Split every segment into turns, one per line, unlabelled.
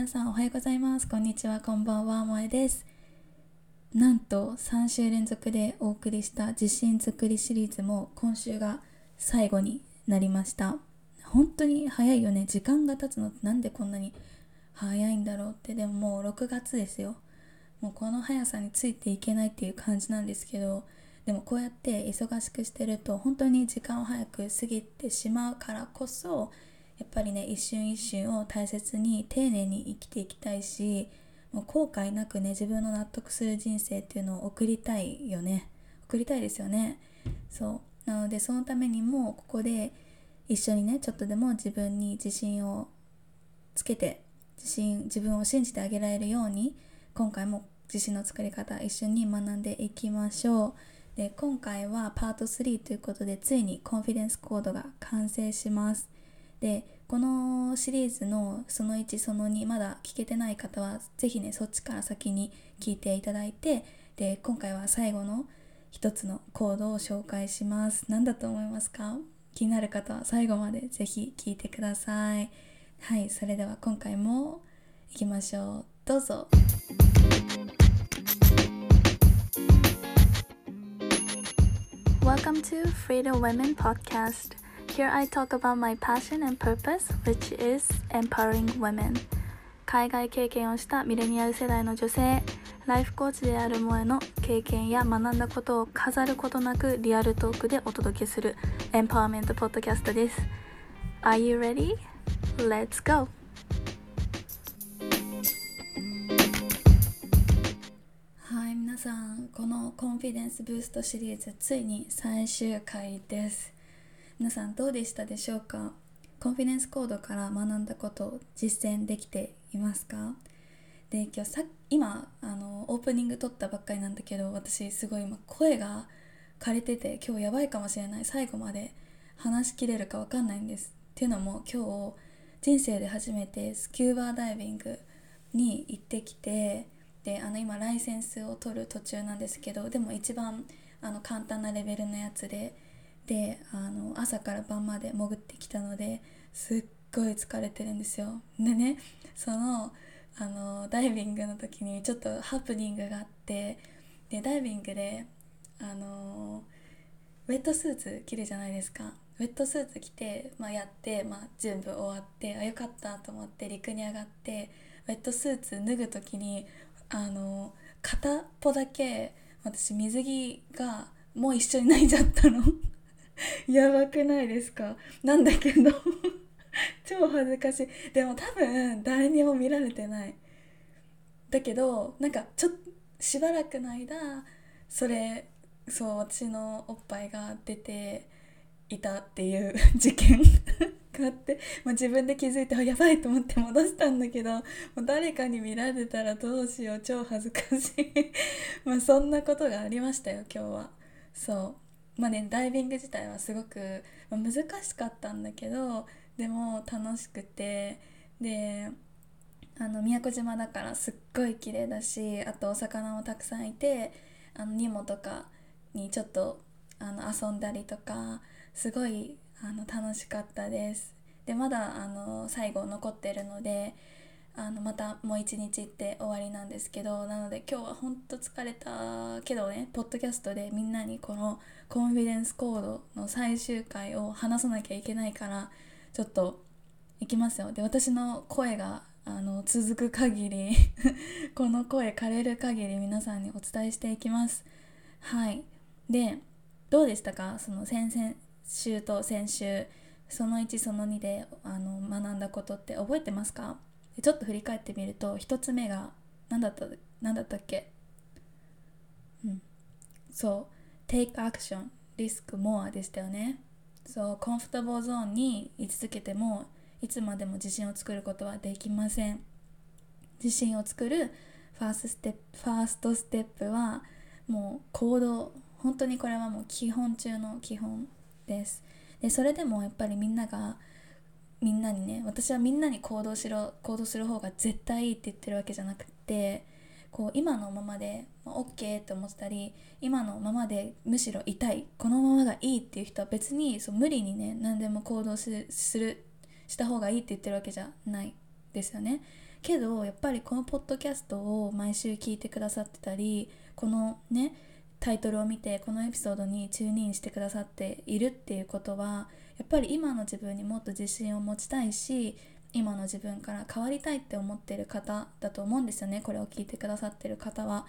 皆さんおはようございます。こんにちは。こんばんは。萌えです。なんと3週連続でお送りした自信作りシリーズも今週が最後になりました。本当に早いよね。時間が経つのってなんでこんなに早いんだろうって。でももう6月ですよ。もうこの速さについていけないっていう感じなんですけど。でもこうやって忙しくしてると本当に時間を早く過ぎてしまうからこそやっぱりね一瞬一瞬を大切に丁寧に生きていきたいしもう後悔なくね自分の納得する人生っていうのを送りたいよね。送りたいですよね。そう。なのでそのためにもここで一緒にねちょっとでも自分に自信をつけて自信自分を信じてあげられるように今回も自信の作り方一緒に学んでいきましょう。で今回はパート3ということでついにコンフィデンスコードが完成します。でこのシリーズのその1その2まだ聞けてない方は是非ねそっちから先に聞いていただいてで今回は最後の一つのコードを紹介します。何だと思いますか？気になる方は最後まで是非聞いてください。はいそれでは今回もいきましょう。どうぞ。
Welcome to Freedom Women Podcast. Here I talk about my passion and purpose, which is empowering women. 海外経験をしたミレニアル世代の女性、ライフコーチである萌えの経験や学んだことを飾ることなくリアルトークでお届けするエンパワーメントポッドキャストです。Are you ready? Let's go!
はい皆さんこのコンフィデンスブーストシリーズついに最終回です皆さんどうでしたでしょうか？コンフィデンスコードから学んだことを実践できていますか？で今日さ今あのオープニング撮ったばっかりなんだけど私すごい今声が枯れてて今日やばいかもしれない。最後まで話しきれるか分かんないんです。っていうのも今日人生で初めてスキューバーダイビングに行ってきてであの今ライセンスを取る途中なんですけどでも一番あの簡単なレベルのやつでであの朝から晩まで潜ってきたのですっごい疲れてるんですよ。でねそのあのダイビングの時にちょっとハプニングがあってでダイビングであのウェットスーツ着るじゃないですかウェットスーツ着て、まあ、やって、まあ、全部終わってあよかったと思って陸に上がってウェットスーツ脱ぐ時にあの片っぽだけ私水着がもう一緒に泣いちゃったの やばくないですか？なんだけど。超恥ずかしい。でも多分誰にも見られてない。だけどなんかちょっとしばらくの間それそう私のおっぱいが出ていたっていう 事件があって、まあ、自分で気づいてあやばいと思って戻したんだけどもう誰かに見られたらどうしよう。超恥ずかしい。まあそんなことがありましたよ今日は。そう。まあねダイビング自体はすごく、難しかったんだけどでも楽しくて。であの宮古島だからすっごい綺麗だしあとお魚もたくさんいてあのニモとかにちょっとあの遊んだりとかすごいあの楽しかったです。でまだあの最後残ってるのであのまたもう一日行って終わりなんですけどなので今日はほんと疲れたけどねポッドキャストでみんなにこのコンフィデンスコードの最終回を話さなきゃいけないからちょっと行きますよ。で私の声があの続く限り この声枯れる限り皆さんにお伝えしていきます。はい。でどうでしたか？その先々週と先週その1その2であの学んだことって覚えてますか？ちょっと振り返ってみると1つ目が何だった何だったっけ？うん。そう。Take action. Risk more でしたよね。そう。コンフォタブルゾーンに居続けてもいつまでも自信を作ることはできません。自信を作るファーストステップファーストステップはもう行動。本当にこれはもう基本中の基本です。でそれでもやっぱりみんながみんなにね私はみんなに行動しろ行動する方が絶対いいって言ってるわけじゃなくてこう今のままで、まあ、OK って思ってたり今のままでむしろいたいこのままがいいっていう人は別にそう無理にね何でも行動するした方がいいって言ってるわけじゃないですよね。けどやっぱりこのポッドキャストを毎週聞いてくださってたりこのねタイトルを見てこのエピソードにチューンインしてくださっているっていうことはやっぱり今の自分にもっと自信を持ちたいし今の自分から変わりたいって思ってる方だと思うんですよねこれを聞いてくださってる方は。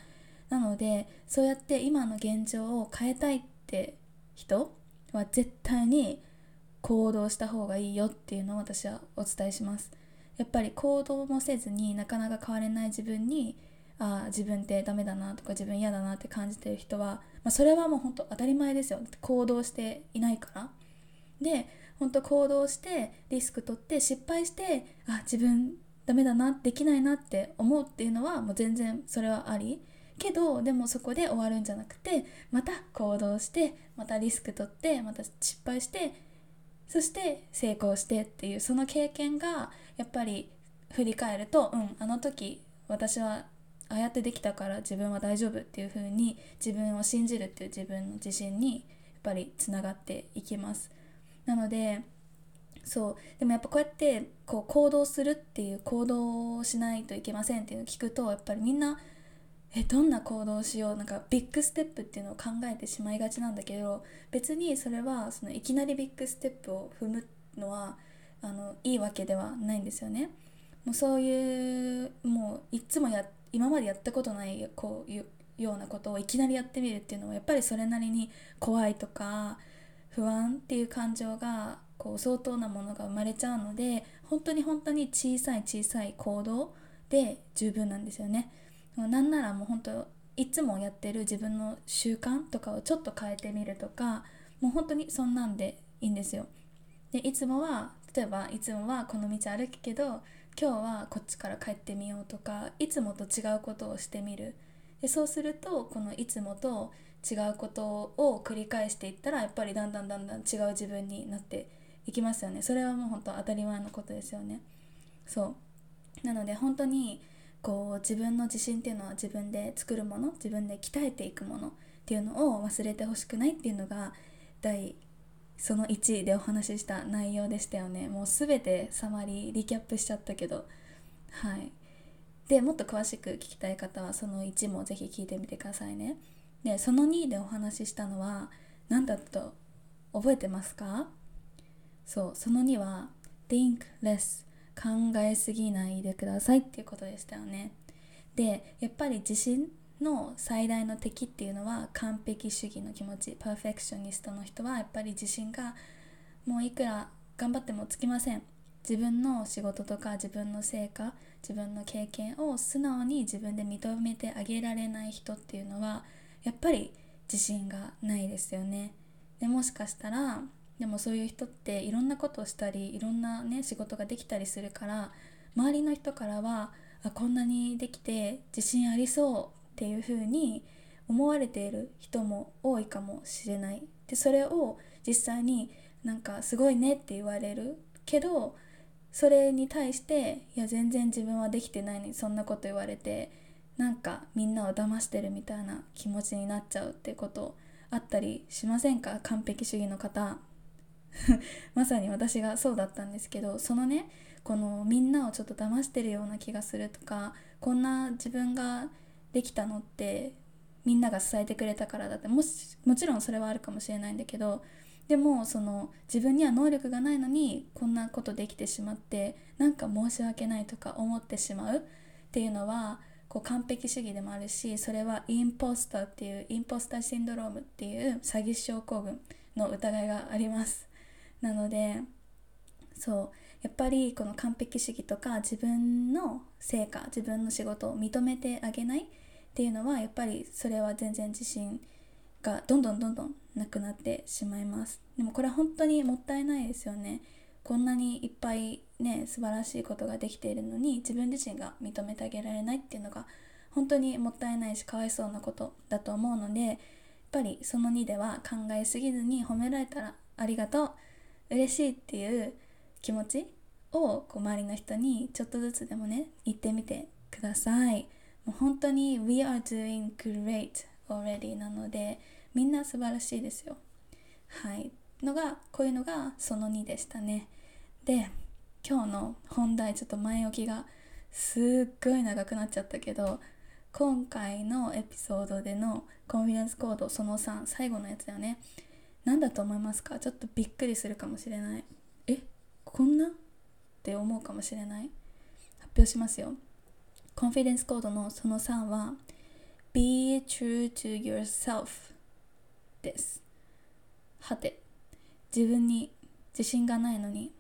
なのでそうやって今の現状を変えたいって人は絶対に行動した方がいいよっていうのを私はお伝えします。やっぱり行動もせずになかなか変われない自分にあ自分ってダメだなとか自分嫌だなって感じてる人は、まあ、それはもう本当当たり前ですよ。行動していないから。で本当行動してリスク取って失敗してあ自分ダメだなできないなって思うっていうのはもう全然それはあり。けどでもそこで終わるんじゃなくてまた行動してまたリスク取ってまた失敗してそして成功してっていうその経験がやっぱり振り返るとうんあの時私はああやってできたから自分は大丈夫っていう風に自分を信じるっていう自分の自信にやっぱりつながっていきますなのでそうでもやっぱこうやってこう行動するっていう行動をしないといけませんっていうのを聞くとやっぱりみんなえどんな行動をしようなんかビッグステップっていうのを考えてしまいがちなんだけど別にそれはそのいきなりビッグステップを踏むのはあのいいわけではないんですよね。もうそういうもういつもや今までやったことないこういうようなことをいきなりやってみるっていうのはやっぱりそれなりに怖いとか不安っていう感情がこう相当なものが生まれちゃうので本当に本当に小さい小さい行動で十分なんですよね。なんならもう本当いつもやってる自分の習慣とかをちょっと変えてみるとかもう本当にそんなんでいいんですよ。でいつもは例えばいつもはこの道歩くけど今日はこっちから帰ってみようとかいつもと違うことをしてみる。でそうするとこのいつもと違うことを繰り返していったらやっぱりだんだんだんだん違う自分になっていきますよね。それはもう本当当たり前のことですよね。そう。なので本当にこう自分の自信っていうのは自分で作るもの自分で鍛えていくものっていうのを忘れてほしくないっていうのが第その1でお話しした内容でしたよね。もう全てサマリーリキャップしちゃったけど。はい。でもっと詳しく聞きたい方はその1もぜひ聞いてみてくださいね。でその2でお話ししたのは何だったと覚えてますか？そうその2は think less 考えすぎないでくださいっていうことでしたよね。でやっぱり自信の最大の敵っていうのは完璧主義の気持ちパーフェクショニストの人はやっぱり自信がもういくら頑張ってもつきません。自分の仕事とか自分の成果自分の経験を素直に自分で認めてあげられない人っていうのはやっぱり自信がないですよね。でもしかしたらでもそういう人っていろんなことをしたりいろんなね仕事ができたりするから周りの人からはあこんなにできて自信ありそうっていう風に思われている人も多いかもしれないでそれを実際になんかすごいねって言われるけどそれに対していや全然自分はできてないのにそんなこと言われてなんかみんなを騙してるみたいな気持ちになっちゃうってことあったりしませんか？完璧主義の方。まさに私がそうだったんですけどそのねこのみんなをちょっと騙してるような気がするとかこんな自分ができたのってみんなが支えてくれたからだって。もしもちろんそれはあるかもしれないんだけどでもその自分には能力がないのにこんなことできてしまってなんか申し訳ないとか思ってしまうっていうのはこう完璧主義でもあるしそれはインポスターっていうインポスターシンドロームっていう詐欺症候群の疑いがあります。なのでそう。やっぱりこの完璧主義とか自分の成果自分の仕事を認めてあげないっていうのはやっぱりそれは全然自信がどんどんどんどんなくなってしまいます。でもこれは本当にもったいないですよね。こんなにいっぱいね素晴らしいことができているのに自分自身が認めてあげられないっていうのが本当にもったいないしかわいそうなことだと思うのでやっぱりその2では考えすぎずに褒められたらありがとう嬉しいっていう気持ちをこう周りの人にちょっとずつでもね言ってみてください。もう本当に We are doing great already なのでみんな素晴らしいですよ。はい。のがこういうのがその2でしたね。で今日の本題ちょっと前置きがすっごい長くなっちゃったけど今回のエピソードでのコンフィデンスコードその3最後のやつだよね。何だと思いますか？ちょっとびっくりするかもしれない。こんな？って思うかもしれない？発表しますよ。コンフィデンスコードのその3は Be true to yourself です。はて自分に自信がないのに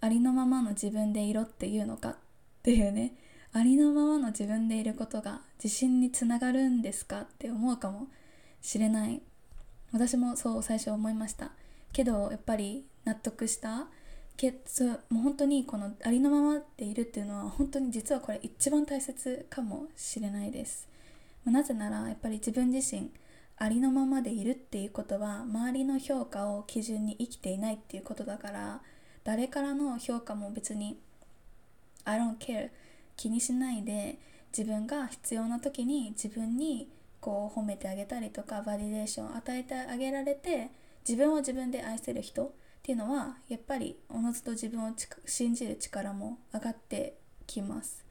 ありのままの自分でいろっていうのかっていうね。ありのままの自分でいることが自信につながるんですかって思うかもしれない。私もそう最初思いました。けどやっぱり納得したけそうもう本当にこのありのままでいるっていうのは本当に実はこれ一番大切かもしれないです。なぜならやっぱり自分自身ありのままでいるっていうことは周りの評価を基準に生きていないっていうことだから誰からの評価も別に I don't care 気にしないで自分が必要な時に自分にこう褒めてあげたりとかバリデーションを与えてあげられて自分を自分で愛せる人っていうのはやっぱりおのずと自分を信じる力も上がってきます。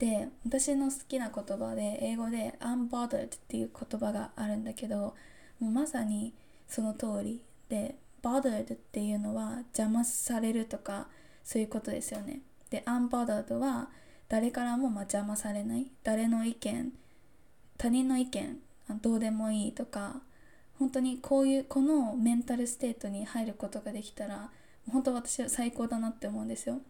で私の好きな言葉で英語で unbothered っていう言葉があるんだけどもうまさにその通りで bothered っていうのは邪魔されるとかそういうことですよね。で unbothered は誰からもま邪魔されない。誰の意見他人の意見どうでもいいとか本当にこういうこのメンタルステートに入ることができたら本当私は最高だなって思うんですよ。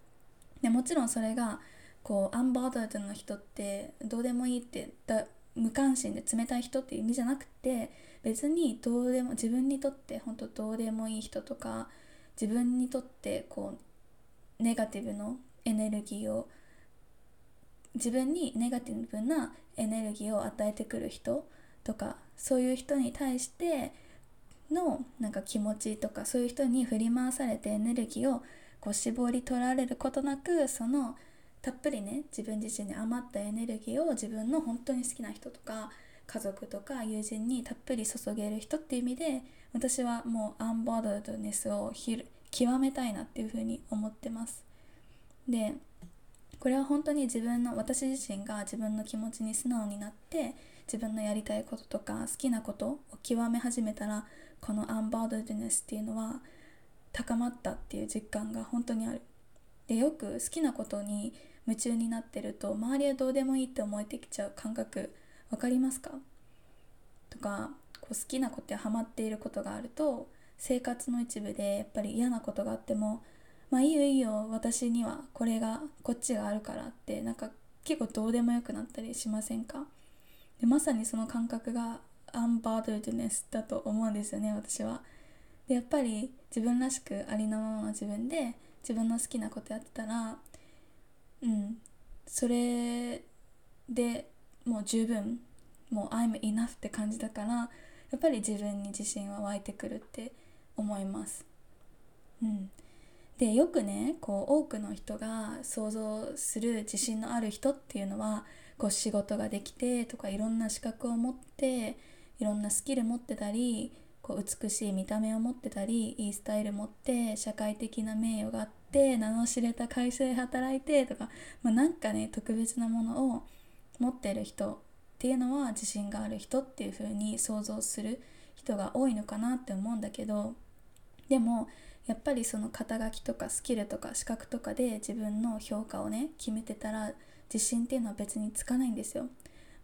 でもちろんそれがこうアンバーダードの人ってどうでもいいってだ無関心で冷たい人っていう意味じゃなくて別にどうでも自分にとって本当どうでもいい人とか自分にとってこうネガティブのエネルギーを自分にネガティブなエネルギーを与えてくる人とかそういう人に対してのなんか気持ちとかそういう人に振り回されてエネルギーをこう絞り取られることなくそのたっぷりね自分自身に余ったエネルギーを自分の本当に好きな人とか家族とか友人にたっぷり注げる人っていう意味で私はもうアンボードドネスを極めたいなっていうふうに思ってます。でこれは本当に自分の私自身が自分の気持ちに素直になって自分のやりたいこととか好きなことを極め始めたらこのアンバードドネスっていうのは高まったっていう実感が本当にある。でよく好きなことに夢中になってると周りはどうでもいいって思えてきちゃう感覚分かりますか？とかこう好きなことやハマっていることがあると生活の一部でやっぱり嫌なことがあってもまあいいよいいよ私にはこれがこっちがあるからってなんか結構どうでもよくなったりしませんか？でまさにその感覚がアンバードルドネスだと思うんですよね私は。でやっぱり自分らしくありのままの自分で自分の好きなことやってたらうんそれでもう十分もう I'm enough って感じだからやっぱり自分に自信は湧いてくるって思います。うん。でよくねこう多くの人が想像する自信のある人っていうのはこう仕事ができてとかいろんな資格を持っていろんなスキル持ってたりこう美しい見た目を持ってたりいいスタイル持って社会的な名誉があって名の知れた会社で働いてとか、まあ、なんかね特別なものを持ってる人っていうのは自信がある人っていう風に想像する人が多いのかなって思うんだけどでもやっぱりその肩書きとかスキルとか資格とかで自分の評価をね決めてたら自信っていうのは別につかないんですよ。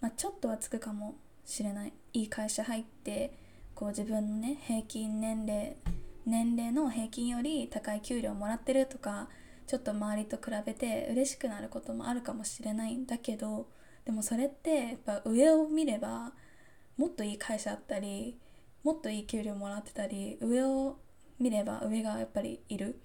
まあ、ちょっとはつくかもしれない。いい会社入ってこう自分のね平均年齢年齢の平均より高い給料をもらってるとかちょっと周りと比べて嬉しくなることもあるかもしれないんだけどでもそれってやっぱ上を見ればもっといい会社あったりもっといい給料もらってたり上を見れば上がやっぱりいる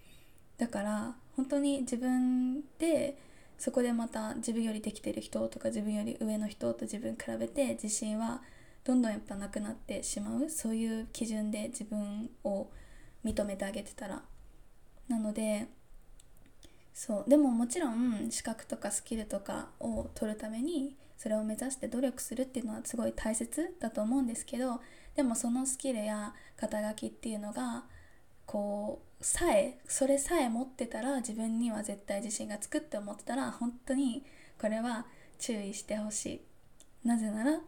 だから本当に自分でそこでまた自分よりできてる人とか自分より上の人と自分比べて自信はどんどんやっぱなくなってしまうそういう基準で自分を認めてあげてたら。なのでそうでももちろん資格とかスキルとかを取るためにそれを目指して努力するっていうのはすごい大切だと思うんですけどでもそのスキルや肩書きっていうのがこうさえそれさえ持ってたら自分には絶対自信がつくって思ってたら本当にこれは注意してほしい。なぜなら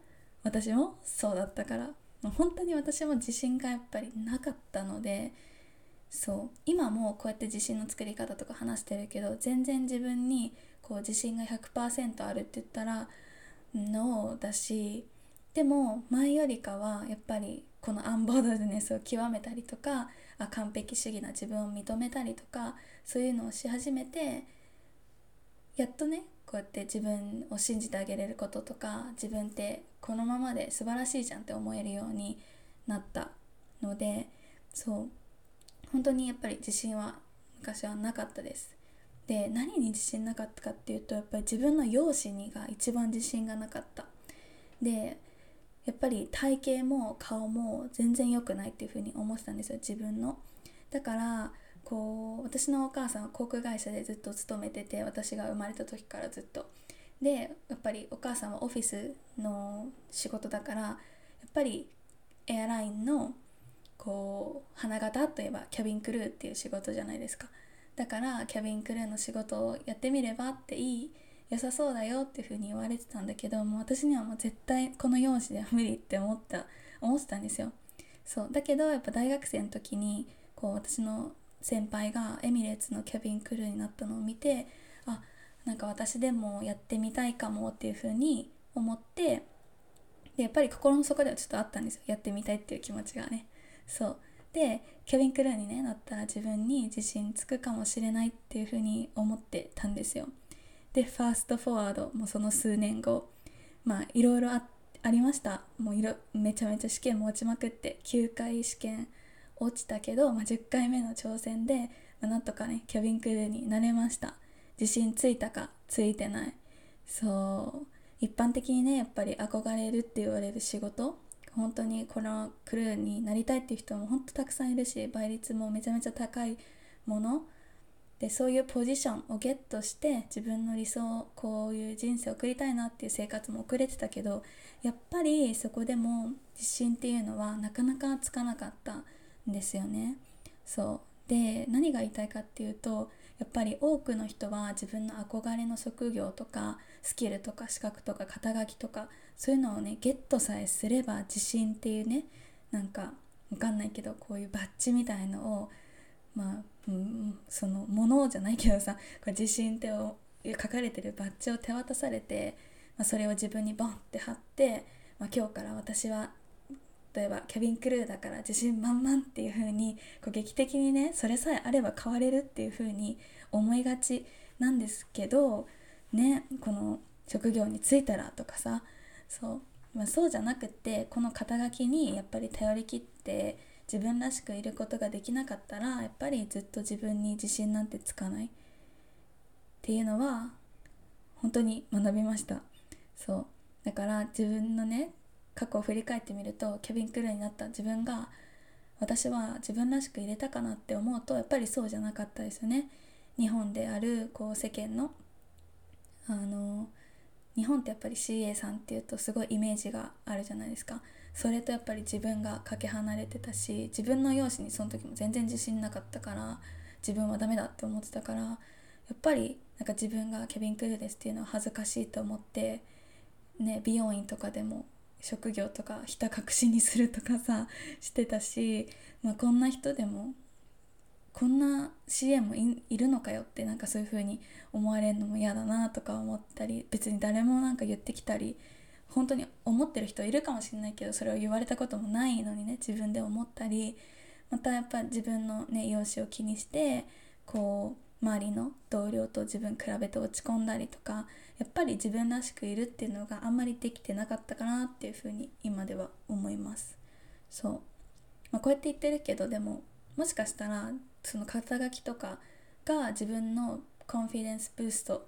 私もそうだったから。本当に私も自信がやっぱりなかったのでそう。今もこうやって自信の作り方とか話してるけど全然自分にこう自信が100%あるって言ったらノーだしでも前よりかはやっぱりこのアンボードネスを極めたりとかあ完璧主義な自分を認めたりとかそういうのをし始めてやっとねこうやって自分を信じてあげれることとか自分ってこのままで素晴らしいじゃんって思えるようになったのでそう本当にやっぱり自信は昔はなかったです。で何に自信なかったかっていうとやっぱり自分の容姿にが一番自信がなかった。でやっぱり体型も顔も全然良くないっていう風に思ってたんですよ自分の。だからこう私のお母さんは航空会社でずっと勤めてて私が生まれた時からずっと。でやっぱりお母さんはオフィスの仕事だからやっぱりエアラインのこう花形といえばキャビンクルーっていう仕事じゃないですか。だからキャビンクルーの仕事をやってみればっていい良さそうだよっていう風に言われてたんだけどもう私にはもう絶対この容姿では無理って思った思ってたんですよ。そう。だけどやっぱ大学生の時にこう私の先輩がエミレーツのキャビンクルーになったのを見てあなんか私でもやってみたいかもっていう風に思ってでやっぱり心の底ではちょっとあったんですよ。やってみたいっていう気持ちがね。そう。でキャビンクルーに、ね、なったら自分に自信つくかもしれないっていう風に思ってたんですよ。でファーストフォワードもその数年後まあいろいろありました。もういろめちゃめちゃ試験も落ちまくって9回試験落ちたけど、まあ、10回目の挑戦で、まあ、なんとかねキャビンクルーになれました。自信ついたかついてない。そう。一般的にねやっぱり憧れるって言われる仕事。本当にこのクルーになりたいっていう人も本当たくさんいるし倍率もめちゃめちゃ高いもの。でそういうポジションをゲットして自分の理想こういう人生を送りたいなっていう生活も送れてたけどやっぱりそこでも自信っていうのはなかなかつかなかったんですよね。そうで何が言いたいかっていうとやっぱり多くの人は自分の憧れの職業とかスキルとか資格とか肩書きとかそういうのをねゲットさえすれば自信っていうねなんかわかんないけどこういうバッジみたいのをまあ、うん、そのものじゃないけどさこれ自信って書かれてるバッジを手渡されて、まあ、それを自分にボンって貼って、まあ、今日から私は例えばキャビンクルーだから自信満々っていう風にこう劇的にねそれさえあれば変われるっていう風に思いがちなんですけどねこの職業に就いたらとかさそう、まあ、そうじゃなくてこの肩書きにやっぱり頼りきって自分らしくいることができなかったらやっぱりずっと自分に自信なんてつかない。っていうのは本当に学びました。そう。だから自分のね過去を振り返ってみるとキャビン・クルーになった自分が私は自分らしく入れたかなって思うとやっぱりそうじゃなかったですよね。日本であるこう世間のあの日本ってやっぱり CA さんっていうとすごいイメージがあるじゃないですか。それとやっぱり自分がかけ離れてたし自分の容姿にその時も全然自信なかったから自分はダメだって思ってたからやっぱりなんか自分がケビン・クルーですっていうのは恥ずかしいと思ってね美容院とかでも職業とかひた隠しにするとかさ してたし、まあ、こんな人でもこんな CM もいるのかよってなんかそういう風に思われるのも嫌だなとか思ったり別に誰もなんか言ってきたり本当に思ってる人いるかもしれないけどそれを言われたこともないのにね自分で思ったりまたやっぱ自分のね容姿を気にしてこう周りの同僚と自分比べて落ち込んだりとかやっぱり自分らしくいるっていうのがあんまりできてなかったかなっていうふうに今では思います。そう、まあ、こうやって言ってるけどでももしかしたらその肩書きとかが自分のコンフィデンスブースト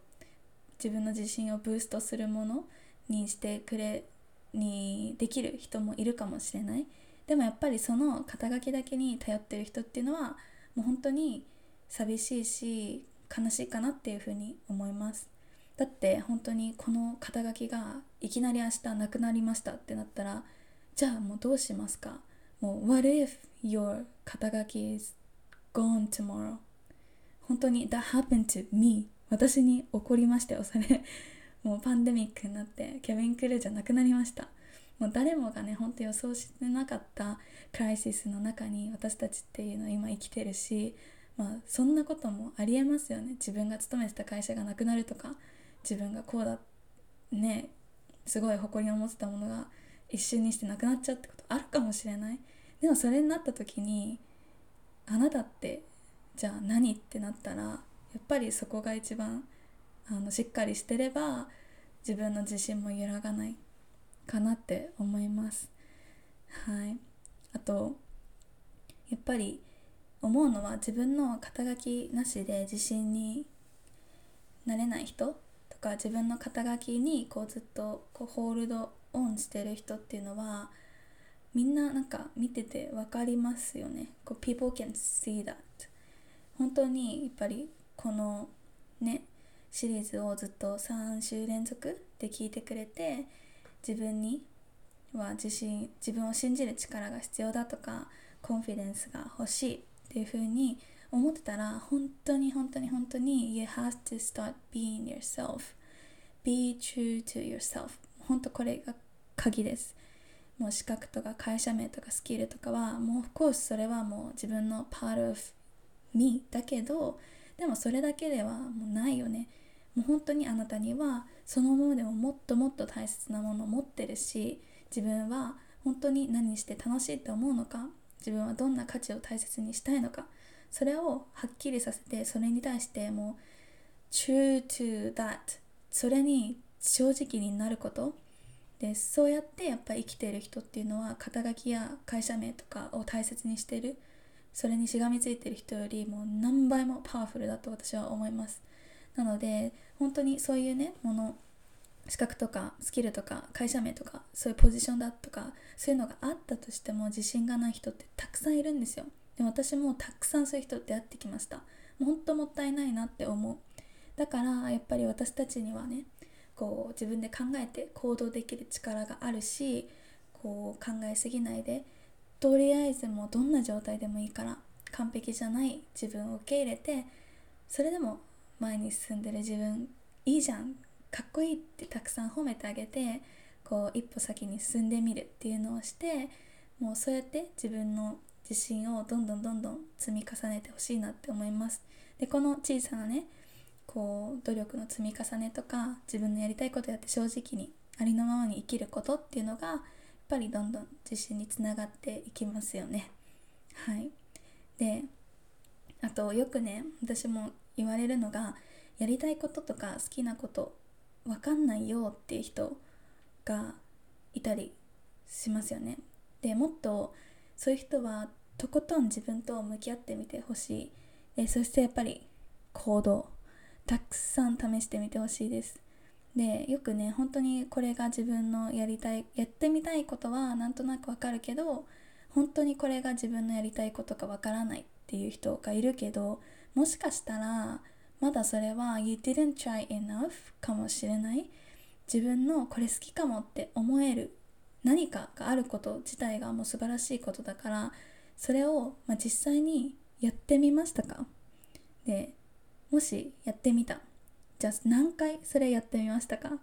自分の自信をブーストするものにしてくれにできる人もいるかもしれない。でもやっぱりその肩書きだけに頼ってる人っていうのはもう本当に寂しいし悲しいかなっていうふうに思います。だって本当にこの肩書きがいきなり明日なくなりましたってなったらじゃあもうどうしますか？もう What if your 肩書き is gone tomorrow 本当に That happened to me 私に起こりましたよそれ。もうパンデミックになってケビン・クルーじゃなくなりました。もう誰もがねほんと予想してなかったクライシスの中に私たちっていうのは今生きてるしまあそんなこともありえますよね。自分が勤めてた会社がなくなるとか自分がこうだねすごい誇りに思ってたものが一瞬にしてなくなっちゃうってことあるかもしれない。でもそれになった時にあなたってじゃあ何ってなったらやっぱりそこが一番あのしっかりしてれば自分の自信も揺らがないかなって思います。はい。あとやっぱり思うのは自分の肩書きなしで自信になれない人とか自分の肩書きにこうずっとこうホールドオンしてる人っていうのはみんななんか見てて分かりますよね。こう people can see that 本当にやっぱりこのねシリーズをずっと3週連続で聞いてくれて自分には自信自分を信じる力が必要だとかコンフィデンスが欲しいっていう風に思ってたら本当に本当に本当に You have to start being yourself. Be true to yourself. 本当これが鍵です。もう資格とか会社名とかスキルとかはもう of course それはもう自分の part of me だけどでもそれだけではもうないよね。もう本当にあなたにはそのままでももっともっと大切なものを持ってるし自分は本当に何して楽しいって思うのか自分はどんな価値を大切にしたいのかそれをはっきりさせてそれに対してもう true to that それに正直になること。でそうやってやっぱり生きている人っていうのは肩書きや会社名とかを大切にしてる。それにしがみついてる人よりも何倍もパワフルだと私は思います。なので本当にそういうねもの資格とかスキルとか会社名とかそういうポジションだとかそういうのがあったとしても自信がない人ってたくさんいるんですよ。で私もたくさんそういう人出会ってきました。本当もったいないなって思う。だからやっぱり私たちにはねこう自分で考えて行動できる力があるしこう考えすぎないでとりあえずもうどんな状態でもいいから完璧じゃない自分を受け入れてそれでも前に進んでる自分いいじゃんかっこいいってたくさん褒めてあげてこう一歩先に進んでみるっていうのをしてもうそうやって自分の自信をどんどんどんどん積み重ねてほしいなって思います。でこの小さなねこう努力の積み重ねとか自分のやりたいことやって正直にありのままに生きることっていうのがやっぱりどんどん自信につながっていきますよね。はい。であとよくね私も言われるのがやりたいこととか好きなこと分かんないよっていう人がいたりしますよね。でもっとそういう人はとことん自分と向き合ってみてほしい。でそしてやっぱり行動。たくさん試してみてほしいです。でよくね本当にこれが自分のやりたいやってみたいことはなんとなくわかるけど本当にこれが自分のやりたいことかわからないっていう人がいるけどもしかしたらまだそれは You didn't try enough かもしれない。自分のこれ好きかもって思える何かがあること自体がもう素晴らしいことだからそれを、まあ、実際にやってみましたか？でもしやってみた。じゃあ何回それやってみましたか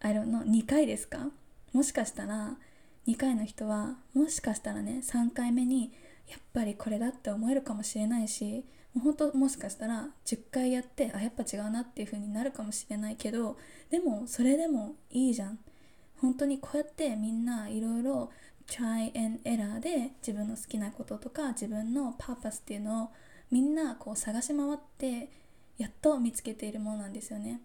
？I don't know 2回ですか？もしかしたら2回の人はもしかしたらね3回目にやっぱりこれだって思えるかもしれないしもう本当もしかしたら10回やってあやっぱ違うなっていう風になるかもしれないけどでもそれでもいいじゃん。本当にこうやってみんないろいろ try and error で自分の好きなこととか自分のパーパスっていうのをみんなこう探し回ってやっと見つけているものなんですよね。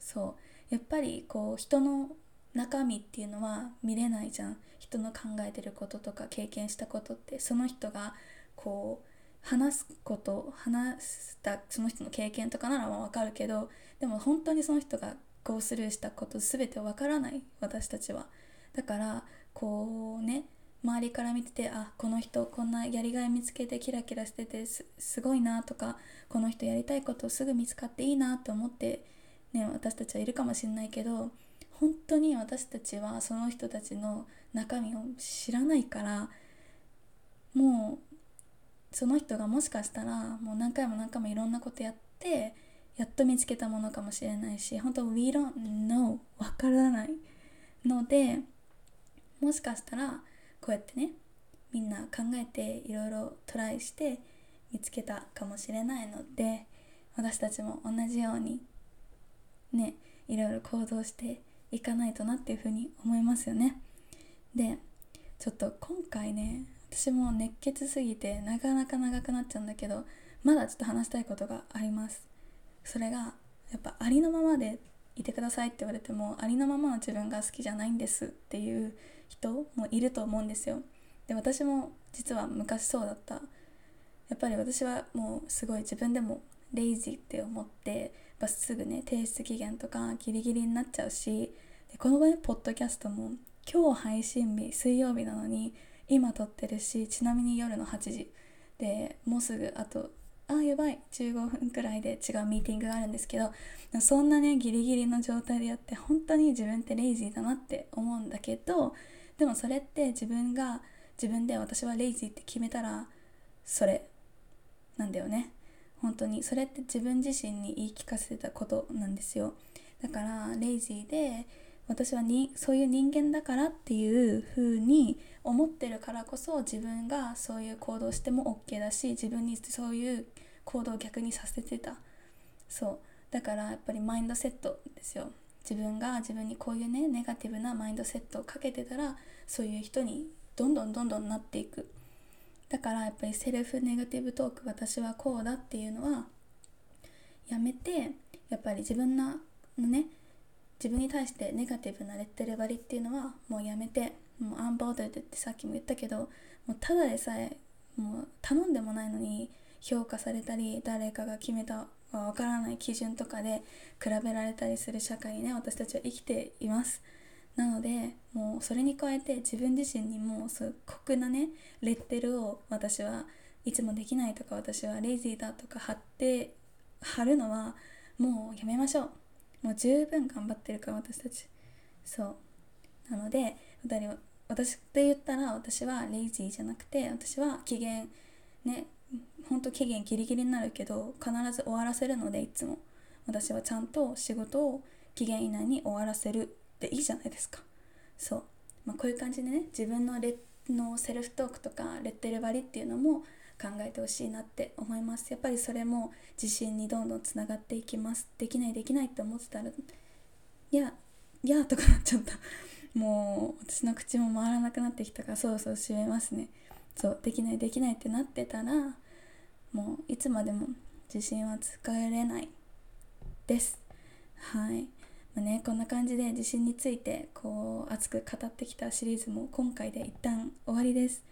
そう。やっぱりこう人の中身っていうのは見れないじゃん。人の考えてることとか経験したことってその人がこう話すこと話したその人の経験とかならわかるけどでも本当にその人がゴースルーしたこと全てわからない私たちは。だからこうね周りから見ててあこの人こんなやりがい見つけてキラキラしててすごいなとかこの人やりたいことすぐ見つかっていいなと思って、ね、私たちはいるかもしれないけど本当に私たちはその人たちの中身を知らないからもうその人がもしかしたらもう何回も何回もいろんなことやってやっと見つけたものかもしれないし本当 We don't know わからないのでもしかしたらこうやってねみんな考えていろいろトライして見つけたかもしれないので私たちも同じようにねいろいろ行動していかないとなっていうふうに思いますよね。でちょっと今回ね私も熱血すぎてなかなか長くなっちゃうんだけどまだちょっと話したいことがあります。それがやっぱありのままでいてくださいって言われてもありのままの自分が好きじゃないんですっていう人もいると思うんですよ。で私も実は昔そうだった。やっぱり私はもうすごい自分でもレイジーって思ってやっすぐね提出期限とかギリギリになっちゃうしでこの場合ポッドキャストも今日配信日水曜日なのに今撮ってるしちなみに夜の8時でもうすぐあとあやばい15分くらいで違うミーティングがあるんですけどそんなねギリギリの状態でやって本当に自分ってレイジーだなって思うんだけどでもそれって自分が自分で私はレイジーって決めたらそれなんだよね。本当に。それって自分自身に言い聞かせてたことなんですよ。だからレイジーで私はにそういう人間だからっていう風に思ってるからこそ自分がそういう行動しても OK だし自分にそういう行動を逆にさせてた。そう。だからやっぱりマインドセットですよ。自分が自分にこういうねネガティブなマインドセットをかけてたらそういう人にどんどんどんどんなっていく。だからやっぱりセルフネガティブトーク私はこうだっていうのはやめてやっぱり自分のね自分に対してネガティブなレッテル張りっていうのはもうやめてもうアンバードルってさっきも言ったけどもうただでさえもう頼んでもないのに評価されたり誰かが決めたわからない基準とかで比べられたりする社会にね私たちは生きています。なのでもうそれに加えて自分自身にもそう酷なねレッテルを私はいつもできないとか私はレイジーだとか貼って貼るのはもうやめましょう。もう十分頑張ってるから私たち。そう。なので2人私って言ったら私はレイジーじゃなくて私は期限ねほんと期限ギリギリになるけど必ず終わらせるのでいつも。私はちゃんと仕事を期限以内に終わらせるでいいじゃないですか。そう、まあ、こういう感じでね自分のレのセルフトークとかレッテル張りっていうのも考えてほしいなって思います。やっぱりそれも自信にどんどんつながっていきます。できないできないって思ってたらいやいやとかなっちゃった。もう私の口も回らなくなってきたからそろそろ閉めますね。そうできないできないってなってたらもういつまでも自信は使えれないです。はい。まあね、こんな感じで地震についてこう熱く語ってきたシリーズも今回で一旦終わりです。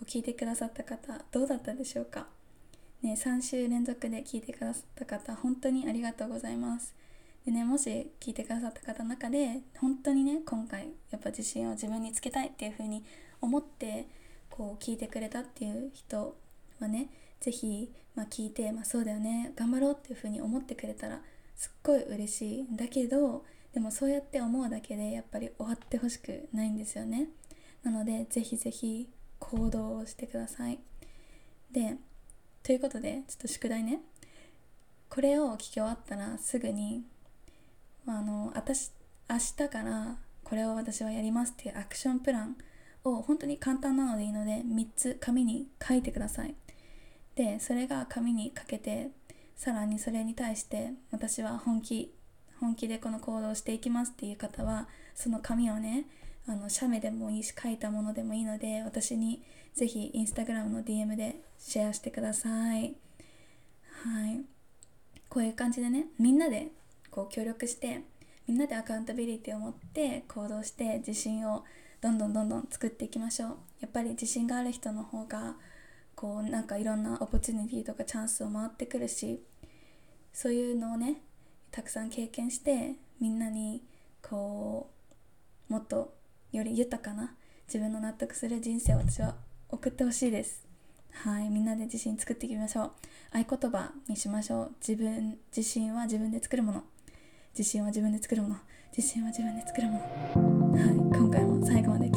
こう聞いてくださった方どうだったでしょうか？ね、3週連続で聞いてくださった方本当にありがとうございます。でねもし聞いてくださった方の中で本当にね今回やっぱ自信を自分につけたいっていう風に思ってこう聞いてくれたっていう人はね是非、まあ、聞いて、まあ、そうだよね頑張ろうっていう風に思ってくれたらすっごい嬉しいんだけどでもそうやって思うだけでやっぱり終わってほしくないんですよね。なのでぜひぜひ行動をしてください。でということでちょっと宿題ね。これを聞き終わったらすぐにあの私明日からこれを私はやりますっていうアクションプランを本当に簡単なのでいいので3つ紙に書いてください。でそれが紙にかけてさらにそれに対して私は本気本気でこの行動をしていきますっていう方はその紙をねあの写メでもいいし書いたものでもいいので私にぜひインスタグラムの DM でシェアしてください。はい。こういう感じでねみんなでこう協力してみんなでアカウンタビリティを持って行動して自信をどんどんどんどん作っていきましょう。やっぱり自信がある人の方がこうなんかいろんなオポチュニティとかチャンスを回ってくるしそういうのをねたくさん経験してみんなにこうもっとより豊かな自分の納得する人生を私は送ってほしいです。はいみんなで自信作っていきましょう。合言葉にしましょう。自分自信は自分で作るもの。自信は自分で作るもの。自信は自分で作るもの。はい今回も最後まで